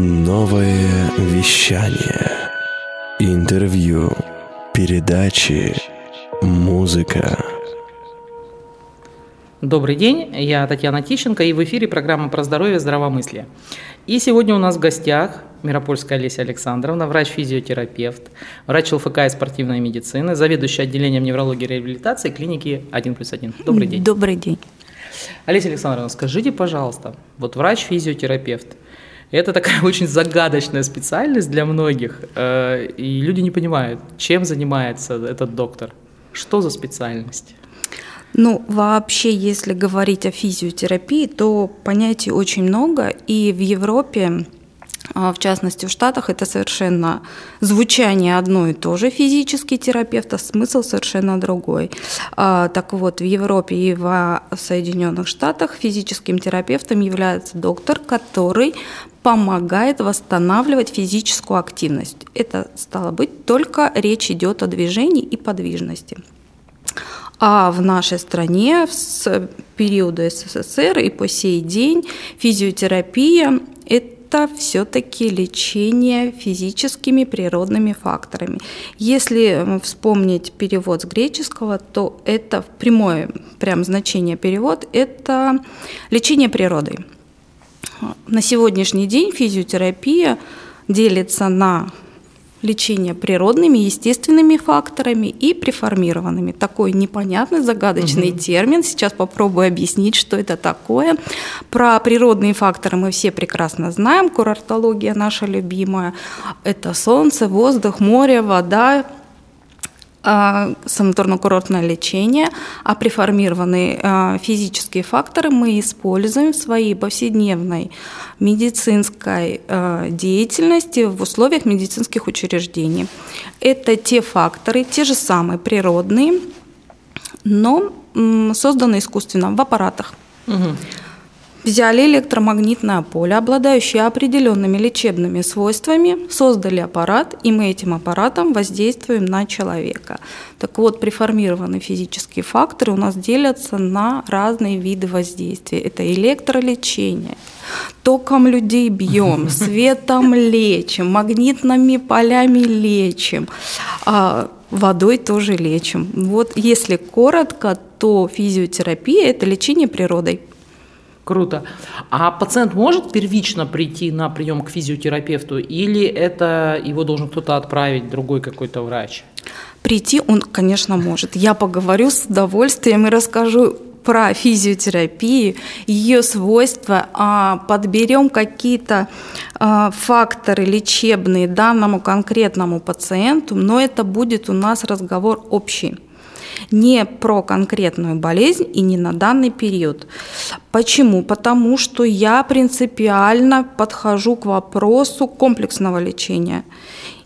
Новое вещание. Интервью. Передачи. Музыка. Добрый день, я Татьяна Тищенко, и в эфире программа про здоровье и здравомыслие. И сегодня у нас в гостях Миропольская Олеся Александровна, врач-физиотерапевт, врач ЛФК и спортивной медицины, заведующая отделением неврологии и реабилитации клиники 1 плюс 1. Добрый день. Добрый день. Олеся Александровна, скажите, пожалуйста, вот врач-физиотерапевт, это такая очень загадочная специальность для многих, э, и люди не понимают, чем занимается этот доктор. Что за специальность? Ну, вообще, если говорить о физиотерапии, то понятий очень много, и в Европе а, в частности, в Штатах это совершенно звучание одно и то же физический терапевт, а смысл совершенно другой. А, так вот, в Европе и в Соединенных Штатах физическим терапевтом является доктор, который помогает восстанавливать физическую активность. Это стало быть, только речь идет о движении и подвижности. А в нашей стране с периода СССР и по сей день физиотерапия – это все-таки лечение физическими природными факторами. Если вспомнить перевод с греческого, то это прямое прям значение перевод – это лечение природой. На сегодняшний день физиотерапия делится на лечение природными, естественными факторами и преформированными. Такой непонятный, загадочный угу. термин. Сейчас попробую объяснить, что это такое. Про природные факторы мы все прекрасно знаем. Курортология наша любимая. Это солнце, воздух, море, вода, санаторно-курортное лечение, а преформированные а, физические факторы мы используем в своей повседневной медицинской а, деятельности в условиях медицинских учреждений. Это те факторы, те же самые природные, но созданные искусственно в аппаратах. Угу взяли электромагнитное поле, обладающее определенными лечебными свойствами, создали аппарат, и мы этим аппаратом воздействуем на человека. Так вот, преформированные физические факторы у нас делятся на разные виды воздействия. Это электролечение, током людей бьем, светом лечим, магнитными полями лечим, а водой тоже лечим. Вот если коротко, то физиотерапия – это лечение природой. Круто. А пациент может первично прийти на прием к физиотерапевту или это его должен кто-то отправить, другой какой-то врач? Прийти он, конечно, может. Я поговорю с удовольствием и расскажу про физиотерапию, ее свойства, а, подберем какие-то а, факторы лечебные данному конкретному пациенту, но это будет у нас разговор общий не про конкретную болезнь и не на данный период. Почему? Потому что я принципиально подхожу к вопросу комплексного лечения.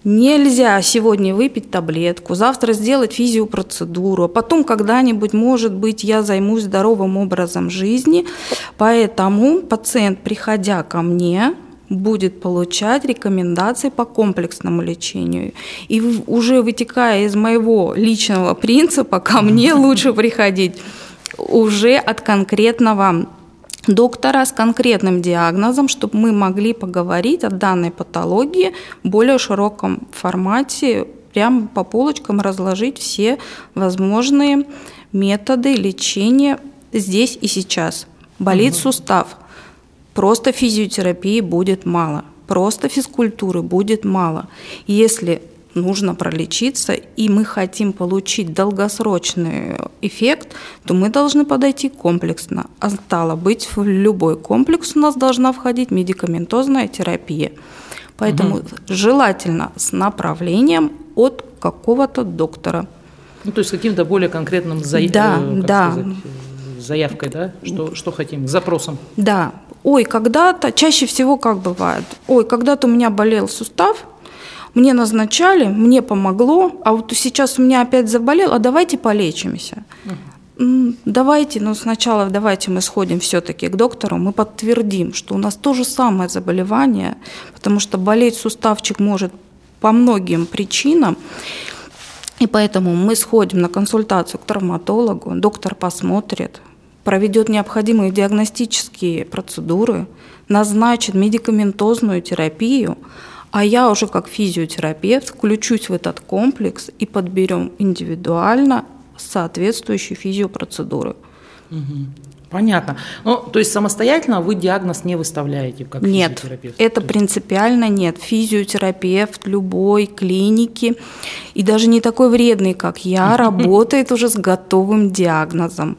Нельзя сегодня выпить таблетку, завтра сделать физиопроцедуру, а потом когда-нибудь, может быть, я займусь здоровым образом жизни. Поэтому пациент, приходя ко мне, будет получать рекомендации по комплексному лечению. И уже вытекая из моего личного принципа, ко мне лучше приходить уже от конкретного доктора с конкретным диагнозом, чтобы мы могли поговорить о данной патологии в более широком формате, прямо по полочкам разложить все возможные методы лечения здесь и сейчас. Болит угу. сустав, Просто физиотерапии будет мало, просто физкультуры будет мало. Если нужно пролечиться, и мы хотим получить долгосрочный эффект, то мы должны подойти комплексно. А стало быть, в любой комплекс у нас должна входить медикаментозная терапия. Поэтому угу. желательно с направлением от какого-то доктора. Ну, то есть каким-то более конкретным за... да, э, да. Сказать, заявкой, да? Что, что хотим, запросом. Да, ой, когда-то, чаще всего как бывает, ой, когда-то у меня болел сустав, мне назначали, мне помогло, а вот сейчас у меня опять заболел, а давайте полечимся. Угу. Давайте, но сначала давайте мы сходим все-таки к доктору, мы подтвердим, что у нас то же самое заболевание, потому что болеть суставчик может по многим причинам. И поэтому мы сходим на консультацию к травматологу, доктор посмотрит, проведет необходимые диагностические процедуры, назначит медикаментозную терапию, а я уже как физиотерапевт включусь в этот комплекс и подберем индивидуально соответствующие физиопроцедуры. Угу. Понятно. Ну, то есть самостоятельно вы диагноз не выставляете как нет, физиотерапевт? это принципиально нет. Физиотерапевт любой клиники, и даже не такой вредный, как я, работает уже с готовым диагнозом.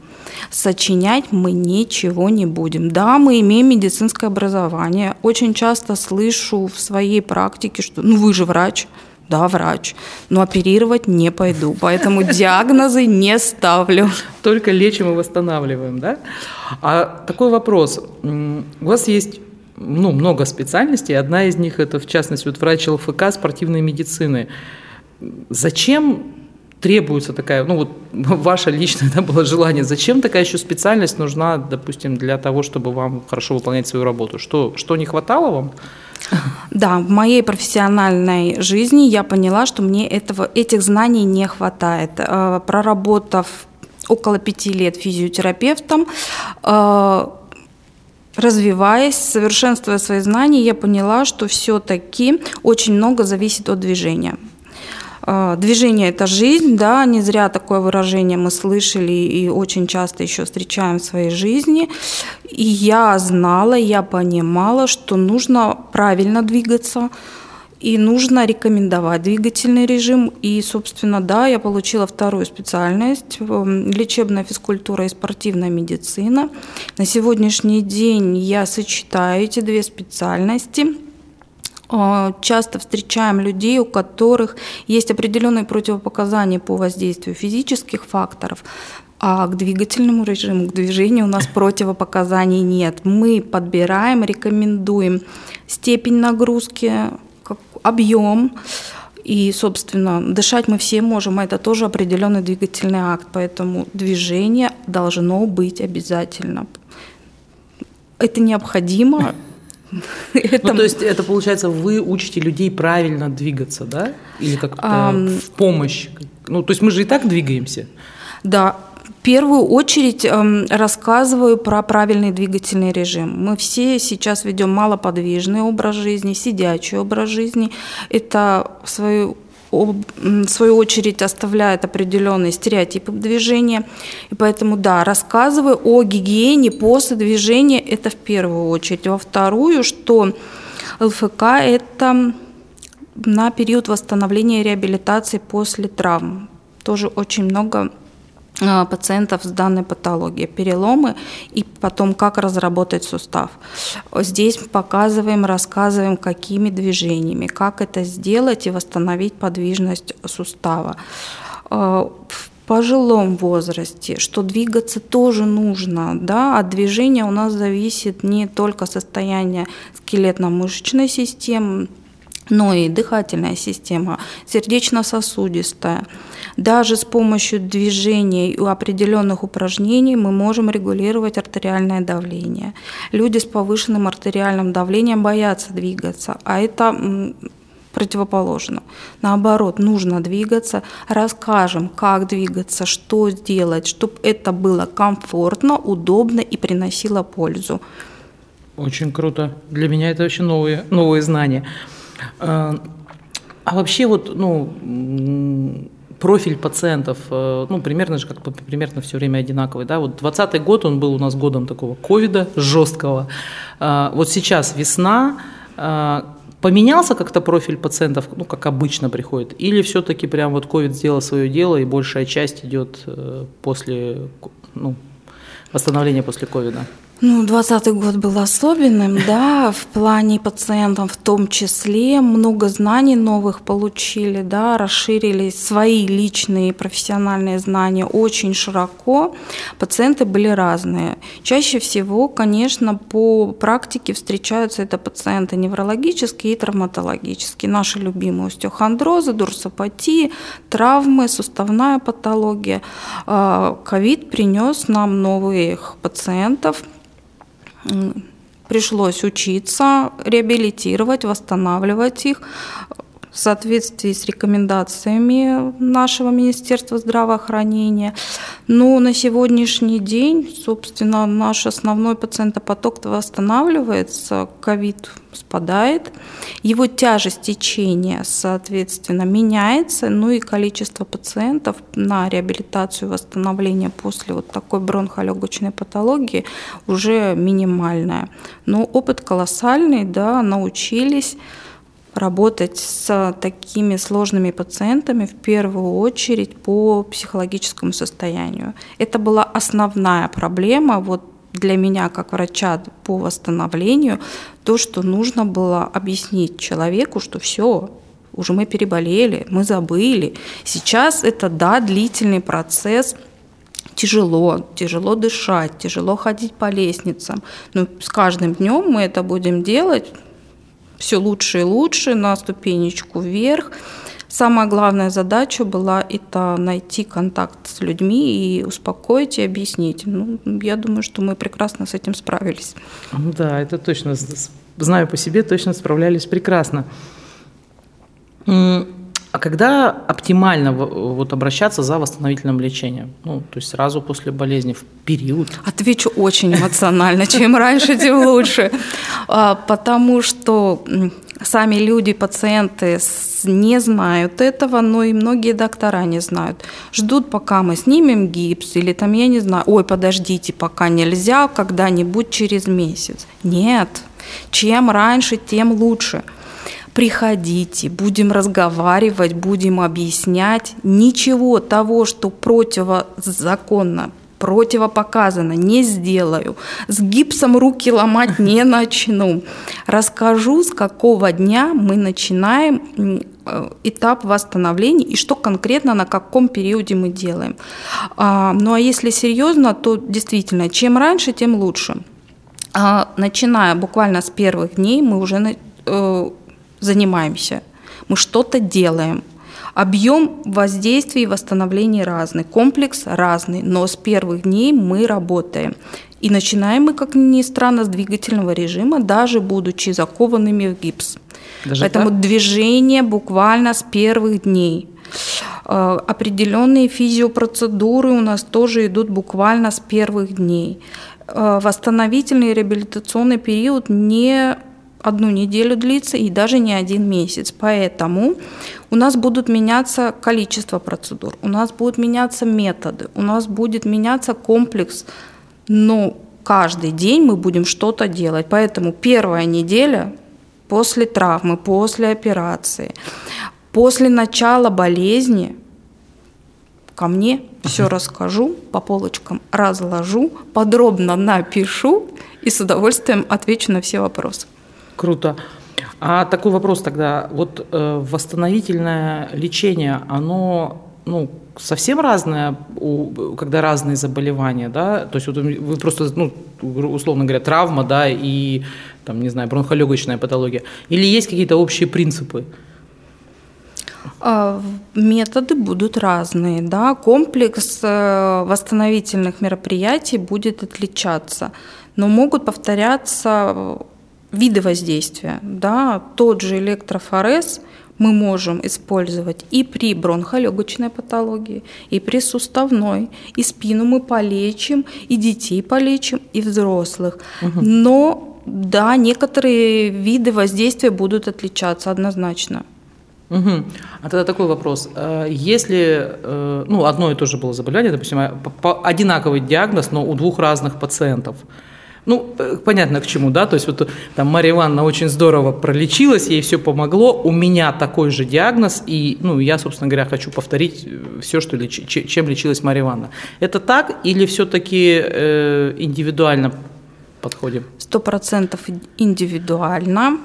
Сочинять мы ничего не будем. Да, мы имеем медицинское образование. Очень часто слышу в своей практике, что ну вы же врач, да, врач, но оперировать не пойду, поэтому диагнозы не ставлю. Только лечим и восстанавливаем, да? А такой вопрос. У вас есть ну, много специальностей, одна из них это, в частности, вот врач ЛФК спортивной медицины. Зачем требуется такая, ну вот ваше личное да, было желание, зачем такая еще специальность нужна, допустим, для того, чтобы вам хорошо выполнять свою работу? Что, что не хватало вам? Да, в моей профессиональной жизни я поняла, что мне этого, этих знаний не хватает. Э, проработав около пяти лет физиотерапевтом, э, развиваясь, совершенствуя свои знания, я поняла, что все-таки очень много зависит от движения. А, движение – это жизнь, да, не зря такое выражение мы слышали и очень часто еще встречаем в своей жизни. И я знала, я понимала, что нужно правильно двигаться, и нужно рекомендовать двигательный режим. И, собственно, да, я получила вторую специальность – лечебная физкультура и спортивная медицина. На сегодняшний день я сочетаю эти две специальности – часто встречаем людей, у которых есть определенные противопоказания по воздействию физических факторов, а к двигательному режиму, к движению у нас противопоказаний нет. Мы подбираем, рекомендуем степень нагрузки, объем, и, собственно, дышать мы все можем, а это тоже определенный двигательный акт, поэтому движение должно быть обязательно. Это необходимо. Ну, то есть это получается, вы учите людей правильно двигаться, да? Или как-то в помощь? Ну, то есть мы же и так двигаемся. Да, в первую очередь э, рассказываю про правильный двигательный режим. Мы все сейчас ведем малоподвижный образ жизни, сидячий образ жизни. Это в свою в свою очередь оставляет определенные стереотипы движения. И поэтому, да, рассказываю о гигиене после движения, это в первую очередь. Во вторую, что ЛФК – это на период восстановления и реабилитации после травм. Тоже очень много пациентов с данной патологией, переломы и потом как разработать сустав. Здесь показываем, рассказываем, какими движениями, как это сделать и восстановить подвижность сустава. А, в пожилом возрасте, что двигаться тоже нужно, да, от движения у нас зависит не только состояние скелетно-мышечной системы, но и дыхательная система, сердечно-сосудистая. Даже с помощью движений и определенных упражнений мы можем регулировать артериальное давление. Люди с повышенным артериальным давлением боятся двигаться, а это противоположно. Наоборот, нужно двигаться, расскажем, как двигаться, что сделать, чтобы это было комфортно, удобно и приносило пользу. Очень круто. Для меня это вообще новые, новые знания. А, а вообще вот, ну, профиль пациентов, э, ну, примерно же как примерно все время одинаковый, да, вот 20 год, он был у нас годом такого ковида жесткого, а, вот сейчас весна, поменялся как-то профиль пациентов, ну, как обычно приходит, или все-таки прям вот ковид сделал свое дело, и большая часть идет э, после, ну, восстановления после ковида? Ну, 20 год был особенным, да, в плане пациентов в том числе. Много знаний новых получили, да, расширили свои личные профессиональные знания очень широко. Пациенты были разные. Чаще всего, конечно, по практике встречаются это пациенты неврологические и травматологические. Наши любимые остеохондрозы, дурсопатии, травмы, суставная патология. А, ковид принес нам новых пациентов – пришлось учиться, реабилитировать, восстанавливать их. В соответствии с рекомендациями нашего Министерства здравоохранения. Но на сегодняшний день, собственно, наш основной пациентопоток восстанавливается, ковид спадает, его тяжесть течения, соответственно, меняется, ну и количество пациентов на реабилитацию восстановление после вот такой бронхолегочной патологии уже минимальное. Но опыт колоссальный, да, научились работать с такими сложными пациентами в первую очередь по психологическому состоянию. Это была основная проблема вот для меня как врача по восстановлению, то, что нужно было объяснить человеку, что все, уже мы переболели, мы забыли. Сейчас это, да, длительный процесс, тяжело, тяжело дышать, тяжело ходить по лестницам. Но с каждым днем мы это будем делать все лучше и лучше, на ступенечку вверх. Самая главная задача была это найти контакт с людьми и успокоить и объяснить. Ну, я думаю, что мы прекрасно с этим справились. Да, это точно. Знаю по себе, точно справлялись прекрасно. А когда оптимально вот обращаться за восстановительным лечением? Ну, то есть сразу после болезни, в период? Отвечу очень эмоционально. Чем раньше, тем лучше. А, потому что сами люди, пациенты не знают этого, но и многие доктора не знают. Ждут, пока мы снимем гипс, или там, я не знаю, ой, подождите, пока нельзя, когда-нибудь через месяц. Нет, чем раньше, тем лучше – приходите, будем разговаривать, будем объяснять. Ничего того, что противозаконно, противопоказано, не сделаю. С гипсом руки ломать не начну. Расскажу, с какого дня мы начинаем э, этап восстановления и что конкретно на каком периоде мы делаем. А, ну а если серьезно, то действительно, чем раньше, тем лучше. А, начиная буквально с первых дней мы уже э, занимаемся, мы что-то делаем. Объем воздействия и восстановления разный, комплекс разный, но с первых дней мы работаем. И начинаем мы, как ни странно, с двигательного режима, даже будучи закованными в гипс. Даже Поэтому так? движение буквально с первых дней. Э, определенные физиопроцедуры у нас тоже идут буквально с первых дней. Э, восстановительный реабилитационный период не одну неделю длится и даже не один месяц. Поэтому у нас будут меняться количество процедур, у нас будут меняться методы, у нас будет меняться комплекс, но каждый день мы будем что-то делать. Поэтому первая неделя после травмы, после операции, после начала болезни ко мне все расскажу, по полочкам разложу, подробно напишу и с удовольствием отвечу на все вопросы. Круто. А такой вопрос тогда. Вот э, восстановительное лечение, оно ну, совсем разное, у, когда разные заболевания, да? То есть вот вы просто, ну, условно говоря, травма, да, и, там, не знаю, бронхолегочная патология. Или есть какие-то общие принципы? А, методы будут разные, да, комплекс э, восстановительных мероприятий будет отличаться, но могут повторяться виды воздействия. Да, тот же электрофорез мы можем использовать и при бронхолегочной патологии, и при суставной, и спину мы полечим, и детей полечим, и взрослых. Угу. Но да, некоторые виды воздействия будут отличаться однозначно. Угу. А тогда такой вопрос. Э, если э, ну, одно и то же было заболевание, допустим, а, одинаковый диагноз, но у двух разных пациентов, ну, э, понятно к чему, да, то есть вот там Мария Ивановна очень здорово пролечилась, ей все помогло, у меня такой же диагноз, и, ну, я, собственно говоря, хочу повторить э, все, что леч... чем лечилась Мария Ивановна. Это так или все-таки э, индивидуально подходим? Сто процентов индивидуально.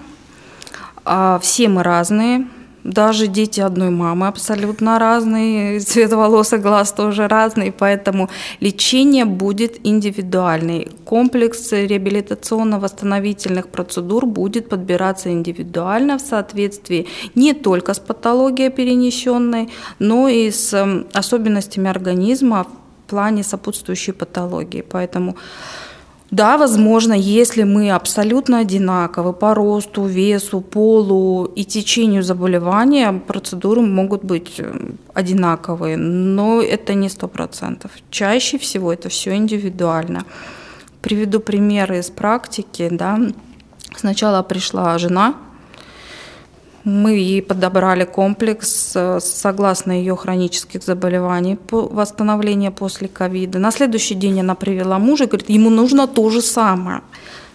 А все мы разные, даже дети одной мамы абсолютно разные, цвет волос и глаз тоже разный, поэтому лечение будет индивидуальный. Комплекс реабилитационно-восстановительных процедур будет подбираться индивидуально в соответствии не только с патологией перенесенной, но и с особенностями организма в плане сопутствующей патологии. Поэтому Да, возможно, если мы абсолютно одинаковы по росту, весу, полу и течению заболевания, процедуры могут быть э, одинаковые, но это не сто процентов. Чаще всего это все индивидуально. Приведу примеры из практики. Да. Сначала пришла жена, мы ей подобрали комплекс э, согласно ее хронических заболеваний, восстановления после ковида. На следующий день она привела мужа и говорит, ему нужно то же самое.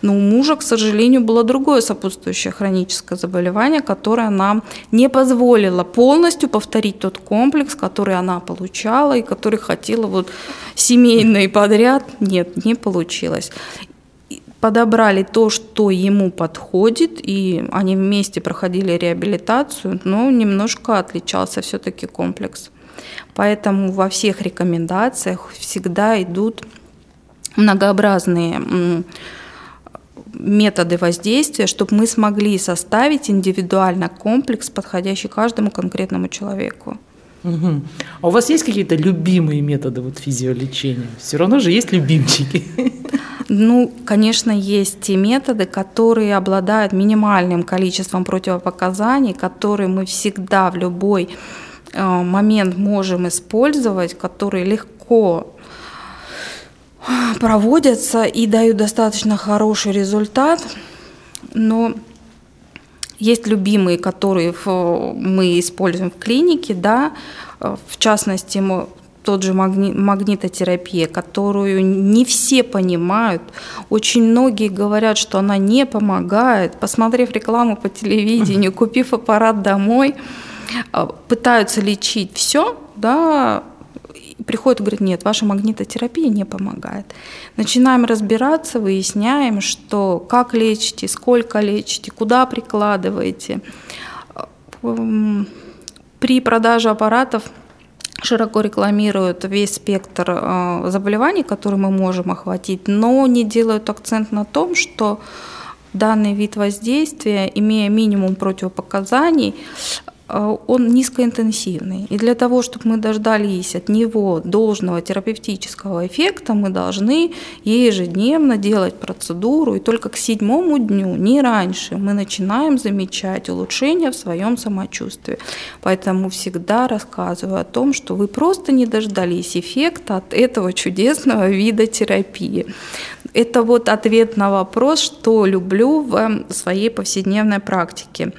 Но у мужа, к сожалению, было другое сопутствующее хроническое заболевание, которое нам не позволило полностью повторить тот комплекс, который она получала и который хотела вот семейный подряд. Нет, не получилось подобрали то, что ему подходит, и они вместе проходили реабилитацию, но немножко отличался все-таки комплекс. Поэтому во всех рекомендациях всегда идут многообразные методы воздействия, чтобы мы смогли составить индивидуально комплекс, подходящий каждому конкретному человеку. Угу. А у вас есть какие-то любимые методы вот физиолечения? Все равно же есть любимчики. Ну, конечно, есть те методы, которые обладают минимальным количеством противопоказаний, которые мы всегда в любой э, момент можем использовать, которые легко э, проводятся и дают достаточно хороший результат. Но есть любимые, которые мы используем в клинике, да, э, в частности, мы тот же магни, магнитотерапия, которую не все понимают. Очень многие говорят, что она не помогает. Посмотрев рекламу по телевидению, купив аппарат домой, а, пытаются лечить все, да, приходят и говорят, нет, ваша магнитотерапия не помогает. Начинаем разбираться, выясняем, что как лечите, сколько лечите, куда прикладываете. При продаже аппаратов широко рекламируют весь спектр э, заболеваний, которые мы можем охватить, но не делают акцент на том, что данный вид воздействия, имея минимум противопоказаний, он низкоинтенсивный. И для того, чтобы мы дождались от него должного терапевтического эффекта, мы должны ежедневно делать процедуру, и только к седьмому дню, не раньше, мы начинаем замечать улучшение в своем самочувствии. Поэтому всегда рассказываю о том, что вы просто не дождались эффекта от этого чудесного вида терапии. Это вот ответ на вопрос, что люблю в своей повседневной практике.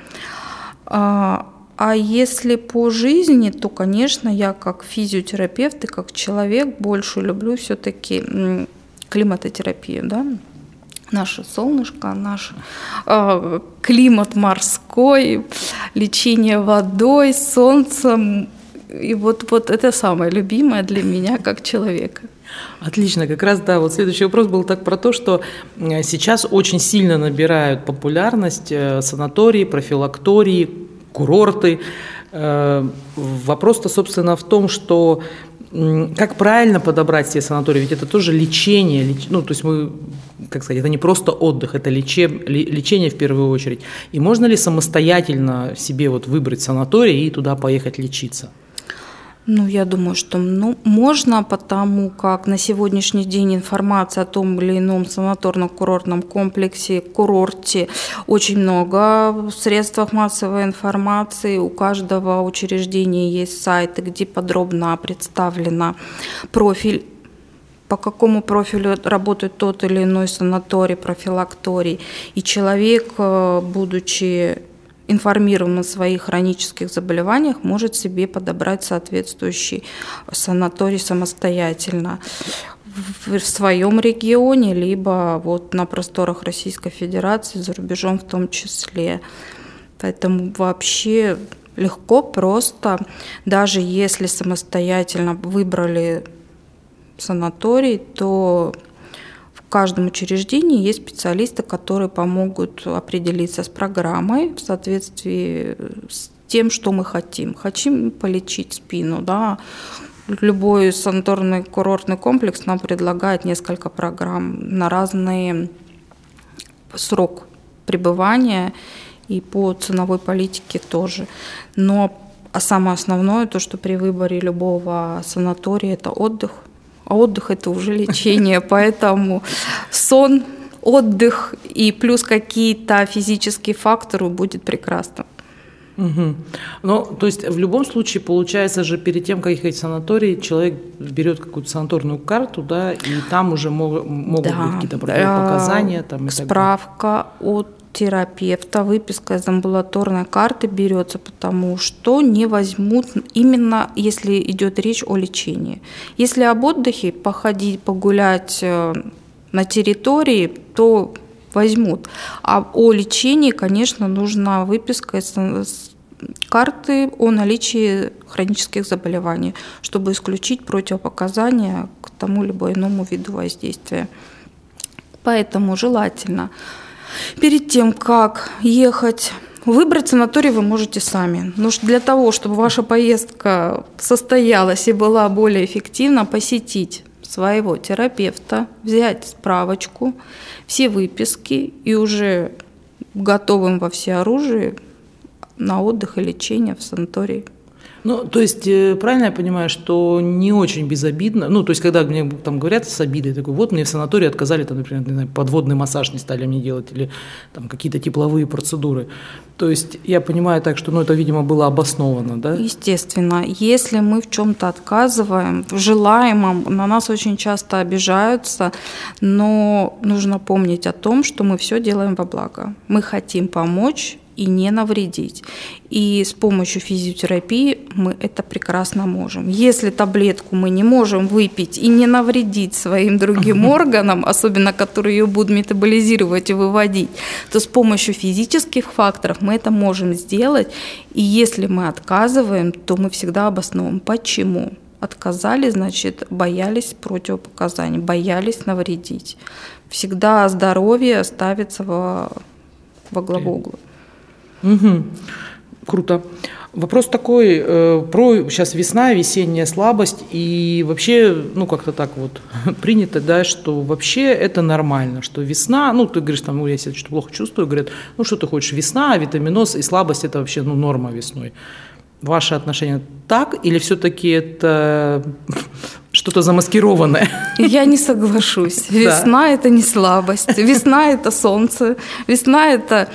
А, если по жизни, то, конечно, я как физиотерапевт и как человек больше люблю все-таки климатотерапию, да, наше солнышко, наш э, климат морской, лечение водой, солнцем. И вот, вот это самое любимое для меня как человека. Отлично, как раз да, вот следующий вопрос был так про то, что сейчас очень сильно набирают популярность э, санатории, профилактории, курорты. Э, вопрос-то, собственно, в том, что как правильно подобрать себе санаторий? Ведь это тоже лечение, ну, то есть мы, как сказать, это не просто отдых, это лечеб, лечение в первую очередь. И можно ли самостоятельно себе вот выбрать санаторий и туда поехать лечиться? Ну, я думаю, что ну, можно, потому как на сегодняшний день информация о том или ином санаторно-курортном комплексе, курорте очень много в средствах массовой информации. У каждого учреждения есть сайты, где подробно представлена профиль по какому профилю работает тот или иной санаторий, профилакторий. И человек, э, будучи информирован о своих хронических заболеваниях, может себе подобрать соответствующий санаторий самостоятельно в своем регионе, либо вот на просторах Российской Федерации, за рубежом в том числе. Поэтому вообще легко, просто, даже если самостоятельно выбрали санаторий, то каждом учреждении есть специалисты, которые помогут определиться с программой в соответствии с тем, что мы хотим. Хотим полечить спину, да, любой санаторный курортный комплекс нам предлагает несколько программ на разный срок пребывания и по ценовой политике тоже. Но а самое основное, то, что при выборе любого санатория, это отдых, а отдых это уже лечение, поэтому сон, отдых и плюс какие-то физические факторы будет прекрасно. Угу. Ну, то есть в любом случае, получается же, перед тем, как ехать в санаторий, человек берет какую-то санаторную карту, да, и там уже мог, могут да. быть какие-то противопоказания. Там, и Справка от терапевта, выписка из амбулаторной карты берется, потому что не возьмут именно если идет речь о лечении. Если об отдыхе, походить, погулять э, на территории, то возьмут. А о лечении, конечно, нужна выписка из карты о наличии хронических заболеваний, чтобы исключить противопоказания к тому либо иному виду воздействия. Поэтому желательно перед тем, как ехать Выбрать санаторий вы можете сами. Но для того, чтобы ваша поездка состоялась и была более эффективна, посетить своего терапевта, взять справочку, все выписки и уже готовым во все оружие на отдых и лечение в санатории. Ну, то есть, э, правильно я понимаю, что не очень безобидно, ну, то есть, когда мне там говорят с обидой, такой, вот мне в санатории отказали, там, например, не знаю, подводный массаж не стали мне делать, или там какие-то тепловые процедуры. То есть, я понимаю так, что, ну, это, видимо, было обосновано, да? Естественно. Если мы в чем-то отказываем, в желаемом, на нас очень часто обижаются, но нужно помнить о том, что мы все делаем во благо. Мы хотим помочь, и не навредить. И с помощью физиотерапии мы это прекрасно можем. Если таблетку мы не можем выпить и не навредить своим другим органам, особенно которые ее будут метаболизировать и выводить, то с помощью физических факторов мы это можем сделать. И если мы отказываем, то мы всегда обосновываем, почему. Отказали, значит, боялись противопоказаний, боялись навредить. Всегда здоровье ставится во, во главу угла. Угу. Круто. Вопрос такой э, про сейчас весна, весенняя слабость и вообще, ну как-то так вот принято, да, что вообще это нормально, что весна, ну ты говоришь там, я себя что плохо чувствую, говорят, ну что ты хочешь, весна, витаминоз и слабость это вообще ну норма весной. Ваши отношения так или все-таки это что-то замаскированное? Я не соглашусь. Весна это не слабость, весна это солнце, весна это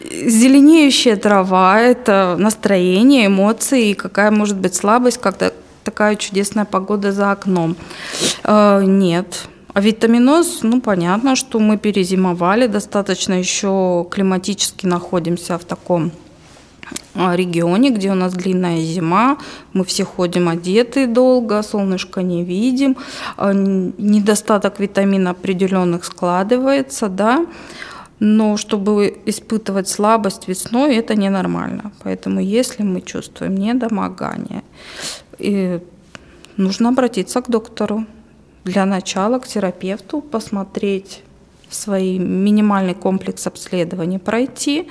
зеленеющая трава – это настроение, эмоции, и какая может быть слабость, когда такая чудесная погода за окном. Э, нет. А витаминоз, ну, понятно, что мы перезимовали, достаточно еще климатически находимся в таком а, регионе, где у нас длинная зима, мы все ходим одеты долго, солнышко не видим, а, недостаток витамина определенных складывается, да, но чтобы испытывать слабость весной, это ненормально. Поэтому если мы чувствуем недомогание, и нужно обратиться к доктору. Для начала к терапевту, посмотреть свой минимальный комплекс обследований пройти,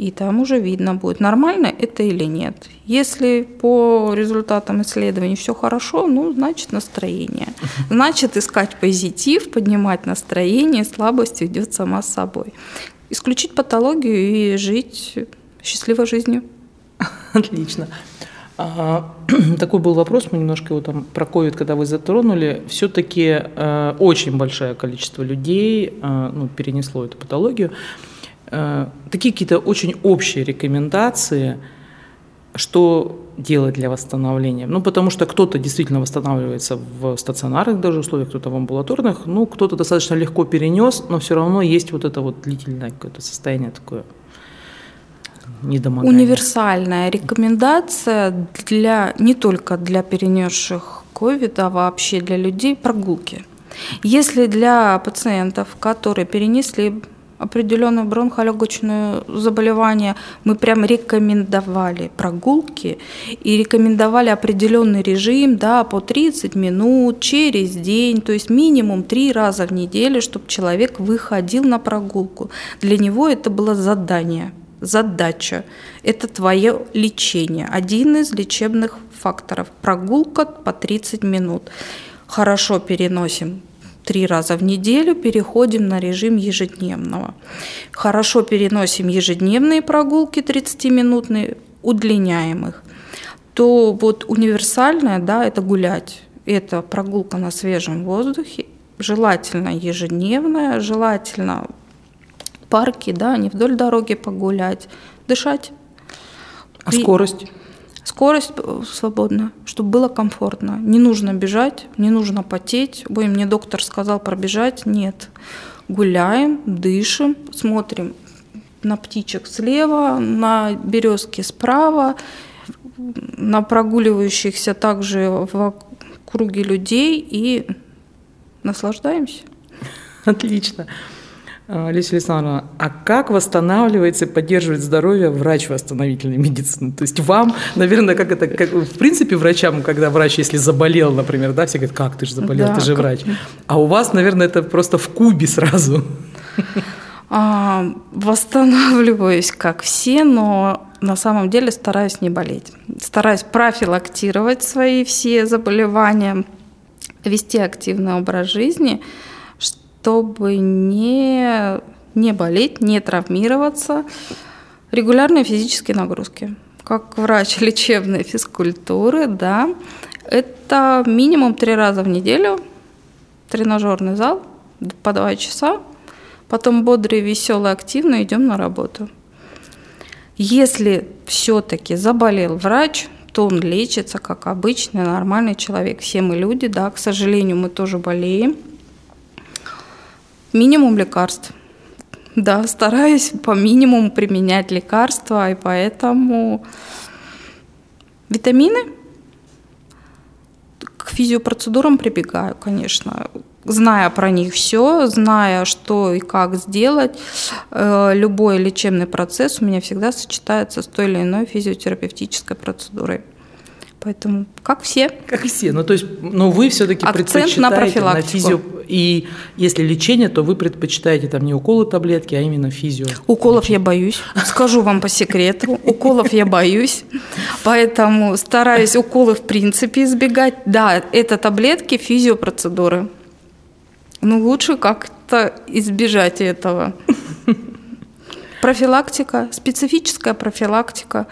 и там уже видно будет, нормально это или нет. Если по результатам исследований все хорошо, ну, значит настроение. Значит искать позитив, поднимать настроение, слабость идет сама собой. Исключить патологию и жить счастливой жизнью. Отлично. А, такой был вопрос, мы немножко его там про ковид, когда вы затронули. Все-таки э, очень большое количество людей э, ну, перенесло эту патологию. Э, такие какие-то очень общие рекомендации, что делать для восстановления. Ну, потому что кто-то действительно восстанавливается в стационарных даже условиях, кто-то в амбулаторных, ну, кто-то достаточно легко перенес, но все равно есть вот это вот длительное какое-то состояние такое недомогание. Универсальная рекомендация для не только для перенесших COVID, а вообще для людей прогулки. Если для пациентов, которые перенесли определенное бронхолегочное заболевание, мы прям рекомендовали прогулки и рекомендовали определенный режим, да, по 30 минут через день, то есть минимум три раза в неделю, чтобы человек выходил на прогулку. Для него это было задание, задача. Это твое лечение, один из лечебных факторов. Прогулка по 30 минут. Хорошо переносим три раза в неделю переходим на режим ежедневного. Хорошо переносим ежедневные прогулки 30-минутные, удлиняем их. То вот универсальное, да, это гулять. Это прогулка на свежем воздухе, желательно ежедневная, желательно парки, да, не вдоль дороги погулять, дышать. А скорость? Скорость э, свободна, чтобы было комфортно. Не нужно бежать, не нужно потеть. Ой, мне доктор сказал пробежать. Нет. Гуляем, дышим, смотрим на птичек слева, на березки справа, на прогуливающихся также в круге людей и наслаждаемся. Отлично. Олеся Александровна, а как восстанавливается и поддерживает здоровье врач восстановительной медицины? То есть вам, наверное, как это, как, в принципе, врачам, когда врач, если заболел, например, да, все говорят, как ты же заболел, да, ты же как... врач. А у вас, наверное, это просто в кубе сразу. А, восстанавливаюсь, как все, но на самом деле стараюсь не болеть. Стараюсь профилактировать свои все заболевания, вести активный образ жизни – чтобы не, не болеть, не травмироваться. Регулярные физические нагрузки. Как врач лечебной физкультуры, да, это минимум три раза в неделю тренажерный зал по два часа, потом бодрый, веселый, активно идем на работу. Если все-таки заболел врач, то он лечится как обычный нормальный человек. Все мы люди, да, к сожалению, мы тоже болеем. Минимум лекарств. Да, стараюсь по минимуму применять лекарства, и поэтому витамины к физиопроцедурам прибегаю, конечно, зная про них все, зная, что и как сделать, э, любой лечебный процесс у меня всегда сочетается с той или иной физиотерапевтической процедурой. Поэтому как все. Как все. Ну, то есть, но вы все-таки предпочитаете на, профилактику. на физио... И если лечение, то вы предпочитаете там не уколы таблетки, а именно физио. Уколов я боюсь. Скажу вам по секрету. Уколов я боюсь. Поэтому стараюсь уколы в принципе избегать. Да, это таблетки, физиопроцедуры. Но лучше как-то избежать этого. Профилактика, специфическая профилактика.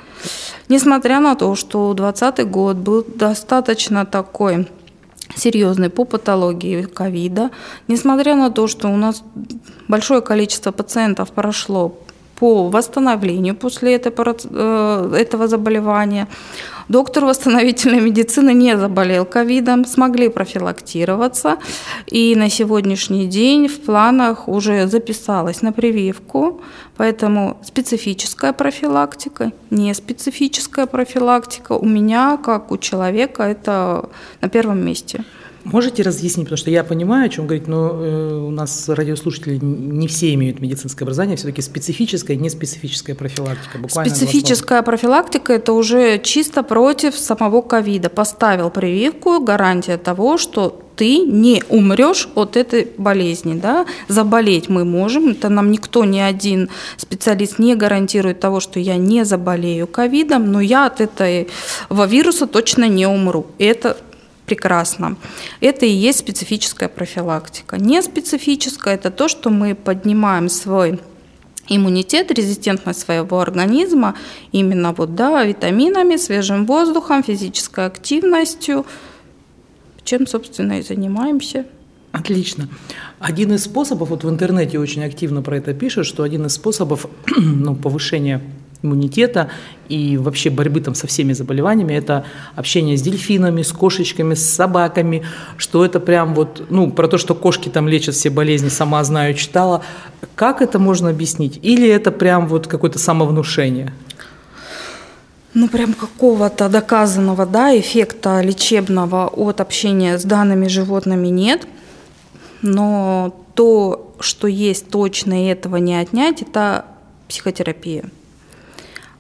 Несмотря на то, что 2020 год был достаточно такой серьезный по патологии ковида, несмотря на то, что у нас большое количество пациентов прошло по восстановлению после э, этого заболевания, Доктор восстановительной медицины не заболел ковидом, смогли профилактироваться. И на сегодняшний день в планах уже записалась на прививку. Поэтому специфическая профилактика, не специфическая профилактика у меня, как у человека, это на первом месте. Можете разъяснить, потому что я понимаю, о чем говорить, но э, у нас радиослушатели не все имеют медицинское образование, все-таки специфическая и неспецифическая профилактика. Буквально Специфическая профилактика – это уже чисто против самого ковида. Поставил прививку, гарантия того, что ты не умрешь от этой болезни. Да? Заболеть мы можем, это нам никто, ни один специалист не гарантирует того, что я не заболею ковидом, но я от этого вируса точно не умру. Это прекрасно. Это и есть специфическая профилактика. Не специфическая – это то, что мы поднимаем свой иммунитет, резистентность своего организма именно вот, да, витаминами, свежим воздухом, физической активностью, чем, собственно, и занимаемся. Отлично. Один из способов, вот в интернете очень активно про это пишут, что один из способов ну, повышения иммунитета и вообще борьбы там со всеми заболеваниями, это общение с дельфинами, с кошечками, с собаками, что это прям вот, ну, про то, что кошки там лечат все болезни, сама знаю, читала. Как это можно объяснить? Или это прям вот какое-то самовнушение? Ну, прям какого-то доказанного, да, эффекта лечебного от общения с данными животными нет. Но то, что есть точно, и этого не отнять, это психотерапия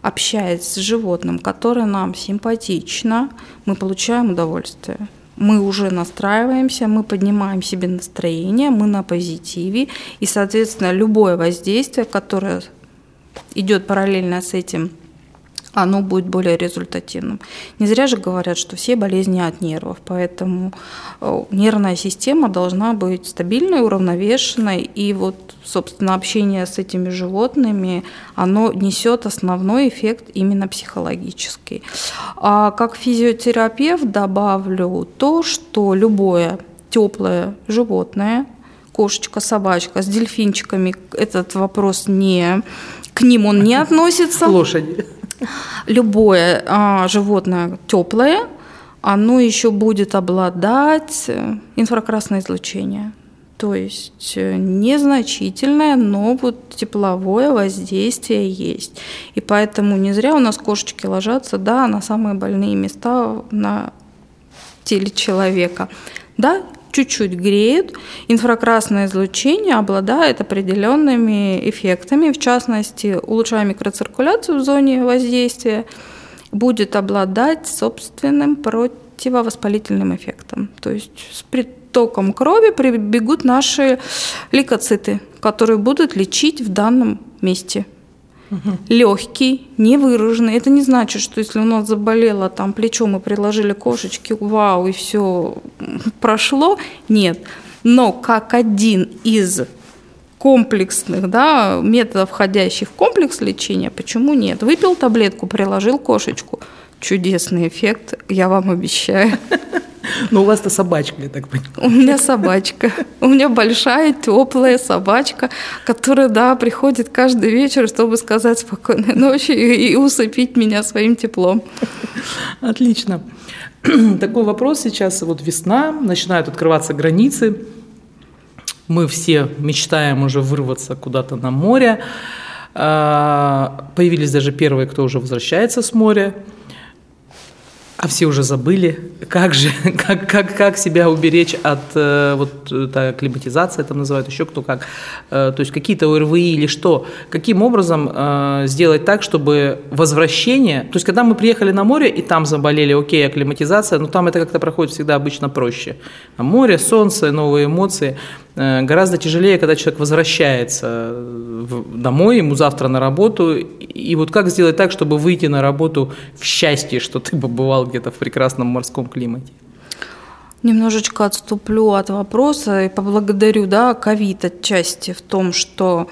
общаясь с животным, которое нам симпатично, мы получаем удовольствие. Мы уже настраиваемся, мы поднимаем себе настроение, мы на позитиве, и, соответственно, любое воздействие, которое идет параллельно с этим оно будет более результативным. Не зря же говорят, что все болезни от нервов, поэтому э, нервная система должна быть стабильной, уравновешенной, и вот, собственно, общение с этими животными, оно несет основной эффект именно психологический. А как физиотерапевт добавлю то, что любое теплое животное, кошечка, собачка с дельфинчиками, этот вопрос не к ним он не относится. Лошади. Любое а, животное теплое, оно еще будет обладать э, инфракрасное излучение. То есть э, незначительное, но вот тепловое воздействие есть. И поэтому не зря у нас кошечки ложатся да, на самые больные места на теле человека. Да, чуть-чуть греют. Инфракрасное излучение обладает определенными эффектами, в частности, улучшая микроциркуляцию в зоне воздействия, будет обладать собственным противовоспалительным эффектом. То есть с притоком крови прибегут наши лейкоциты, которые будут лечить в данном месте легкий, невыраженный. Это не значит, что если у нас заболело там плечо, мы приложили кошечки, вау, и все прошло. Нет. Но как один из комплексных да, методов, входящих в комплекс лечения, почему нет? Выпил таблетку, приложил кошечку. Чудесный эффект, я вам обещаю. Но у вас-то собачка, я так понимаю. У меня собачка. У меня большая, теплая собачка, которая, да, приходит каждый вечер, чтобы сказать спокойной ночи и усыпить меня своим теплом. Отлично. Такой вопрос сейчас. Вот весна, начинают открываться границы. Мы все мечтаем уже вырваться куда-то на море. А, появились даже первые, кто уже возвращается с моря. А все уже забыли, как же, как, как, как себя уберечь от э, вот это климатизация, там называют еще кто как, э, то есть какие-то ОРВИ или что, каким образом э, сделать так, чтобы возвращение, то есть когда мы приехали на море и там заболели, окей, акклиматизация, но там это как-то проходит всегда обычно проще. Море, солнце, новые эмоции, Э, гораздо тяжелее, когда человек возвращается домой, ему завтра на работу. И вот как сделать так, чтобы выйти на работу в счастье, что ты побывал где-то в прекрасном морском климате? Немножечко отступлю от вопроса и поблагодарю да, ковид отчасти в том, что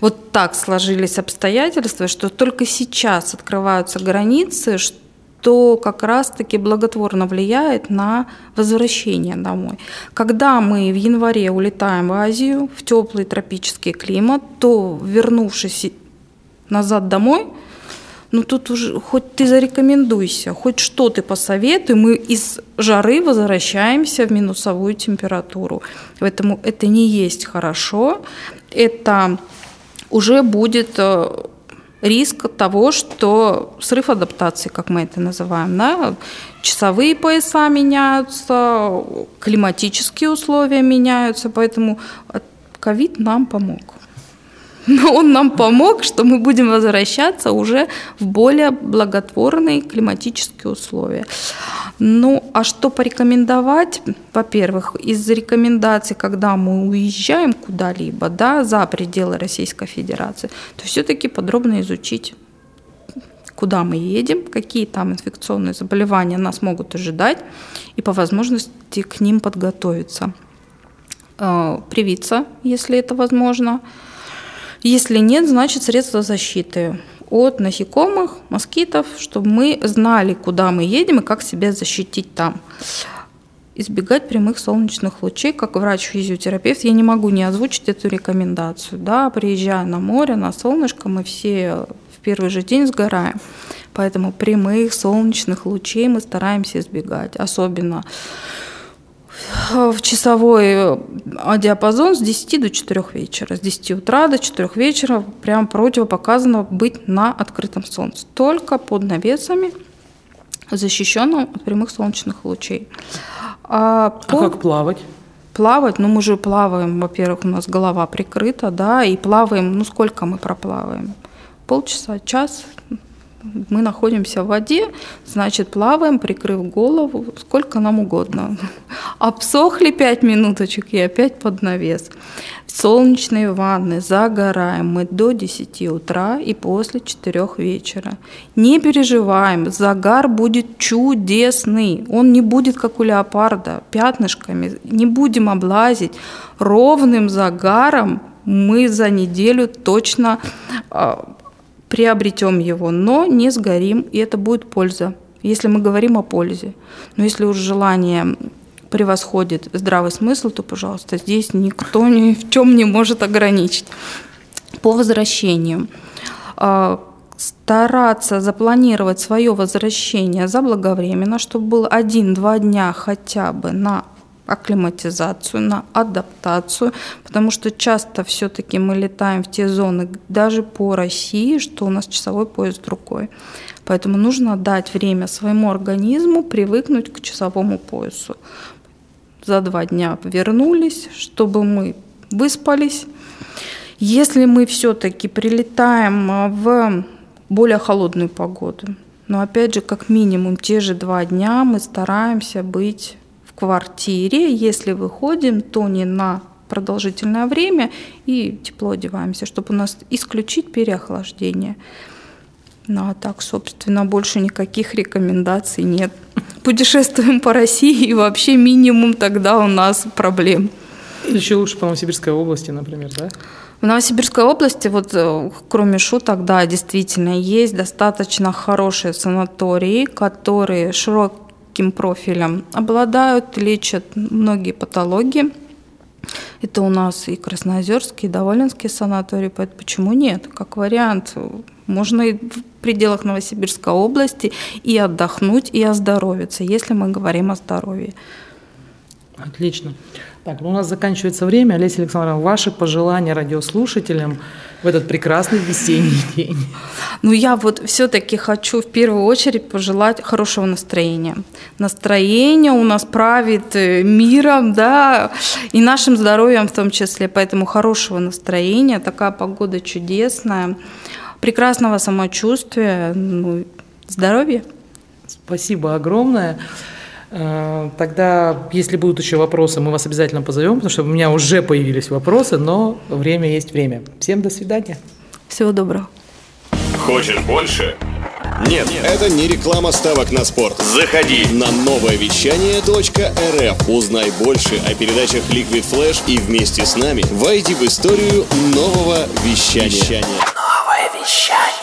вот так сложились обстоятельства, что только сейчас открываются границы, что то как раз-таки благотворно влияет на возвращение домой. Когда мы в январе улетаем в Азию, в теплый тропический климат, то вернувшись назад домой, ну тут уже хоть ты зарекомендуйся, хоть что ты посоветуй, мы из жары возвращаемся в минусовую температуру. Поэтому это не есть хорошо, это уже будет э, риск того, что срыв адаптации, как мы это называем, да, часовые пояса меняются, климатические условия меняются, поэтому ковид нам помог. Но он нам помог, что мы будем возвращаться уже в более благотворные климатические условия. Ну, а что порекомендовать? Во-первых, из рекомендаций, когда мы уезжаем куда-либо, да, за пределы Российской Федерации, то все-таки подробно изучить куда мы едем, какие там инфекционные заболевания нас могут ожидать, и по возможности к ним подготовиться. Э, привиться, если это возможно. Если нет, значит средства защиты от насекомых, москитов, чтобы мы знали, куда мы едем и как себя защитить там. Избегать прямых солнечных лучей, как врач-физиотерапевт, я не могу не озвучить эту рекомендацию. Да, приезжая на море, на солнышко, мы все в первый же день сгораем. Поэтому прямых солнечных лучей мы стараемся избегать. Особенно в часовой э, диапазон с 10 до 4 вечера. С 10 утра до 4 вечера прям противопоказано быть на открытом солнце. Только под навесами, защищенным от прямых солнечных лучей. А, по... а как плавать? Плавать, ну мы же плаваем, во-первых, у нас голова прикрыта, да, и плаваем, ну сколько мы проплаваем? Полчаса, час, Мы находимся в воде, значит, плаваем, прикрыв голову, сколько нам угодно. Обсохли пять минуточек и опять под навес. В солнечной ванны загораем мы до 10 утра и после 4 вечера. Не переживаем, загар будет чудесный. Он не будет, как у леопарда, пятнышками. Не будем облазить. Ровным загаром мы за неделю точно а, приобретем его, но не сгорим, и это будет польза, если мы говорим о пользе. Но если уж желание превосходит здравый смысл, то, пожалуйста, здесь никто ни в чем не может ограничить. По возвращению. А, стараться запланировать свое возвращение заблаговременно, чтобы был один-два дня хотя бы на акклиматизацию, на адаптацию, потому что часто все-таки мы летаем в те зоны, даже по России, что у нас часовой пояс другой. Поэтому нужно дать время своему организму привыкнуть к часовому поясу. За два дня вернулись, чтобы мы выспались. Если мы все-таки прилетаем в более холодную погоду, но опять же, как минимум те же два дня мы стараемся быть квартире. Если выходим, то не на продолжительное время и тепло одеваемся, чтобы у нас исключить переохлаждение. Ну а так, собственно, больше никаких рекомендаций нет. Путешествуем по России и вообще минимум тогда у нас проблем. Еще лучше по Новосибирской области, например, да? В Новосибирской области, вот э, кроме шуток, да, действительно, есть достаточно хорошие санатории, которые широк, узким профилем, обладают, лечат многие патологии. Это у нас и Красноозерский, и Доволенский санаторий, поэтому почему нет? Как вариант, можно и в пределах Новосибирской области и отдохнуть, и оздоровиться, если мы говорим о здоровье. Отлично. Так, ну у нас заканчивается время. Олеся Александровна, ваши пожелания радиослушателям в этот прекрасный весенний день? Ну, я вот все-таки хочу в первую очередь пожелать хорошего настроения. Настроение у нас правит э, миром, да, и нашим здоровьем в том числе. Поэтому хорошего настроения, такая погода чудесная, прекрасного самочувствия, ну, здоровья. Спасибо огромное. Э, тогда, если будут еще вопросы, мы вас обязательно позовем, потому что у меня уже появились вопросы, но время есть время. Всем до свидания. Всего доброго. Хочешь больше? Нет, это не реклама ставок на спорт. Заходи на новое вещание .рф. Узнай больше о передачах Liquid Flash и вместе с нами войди в историю нового вещания. вещания. Новое вещание.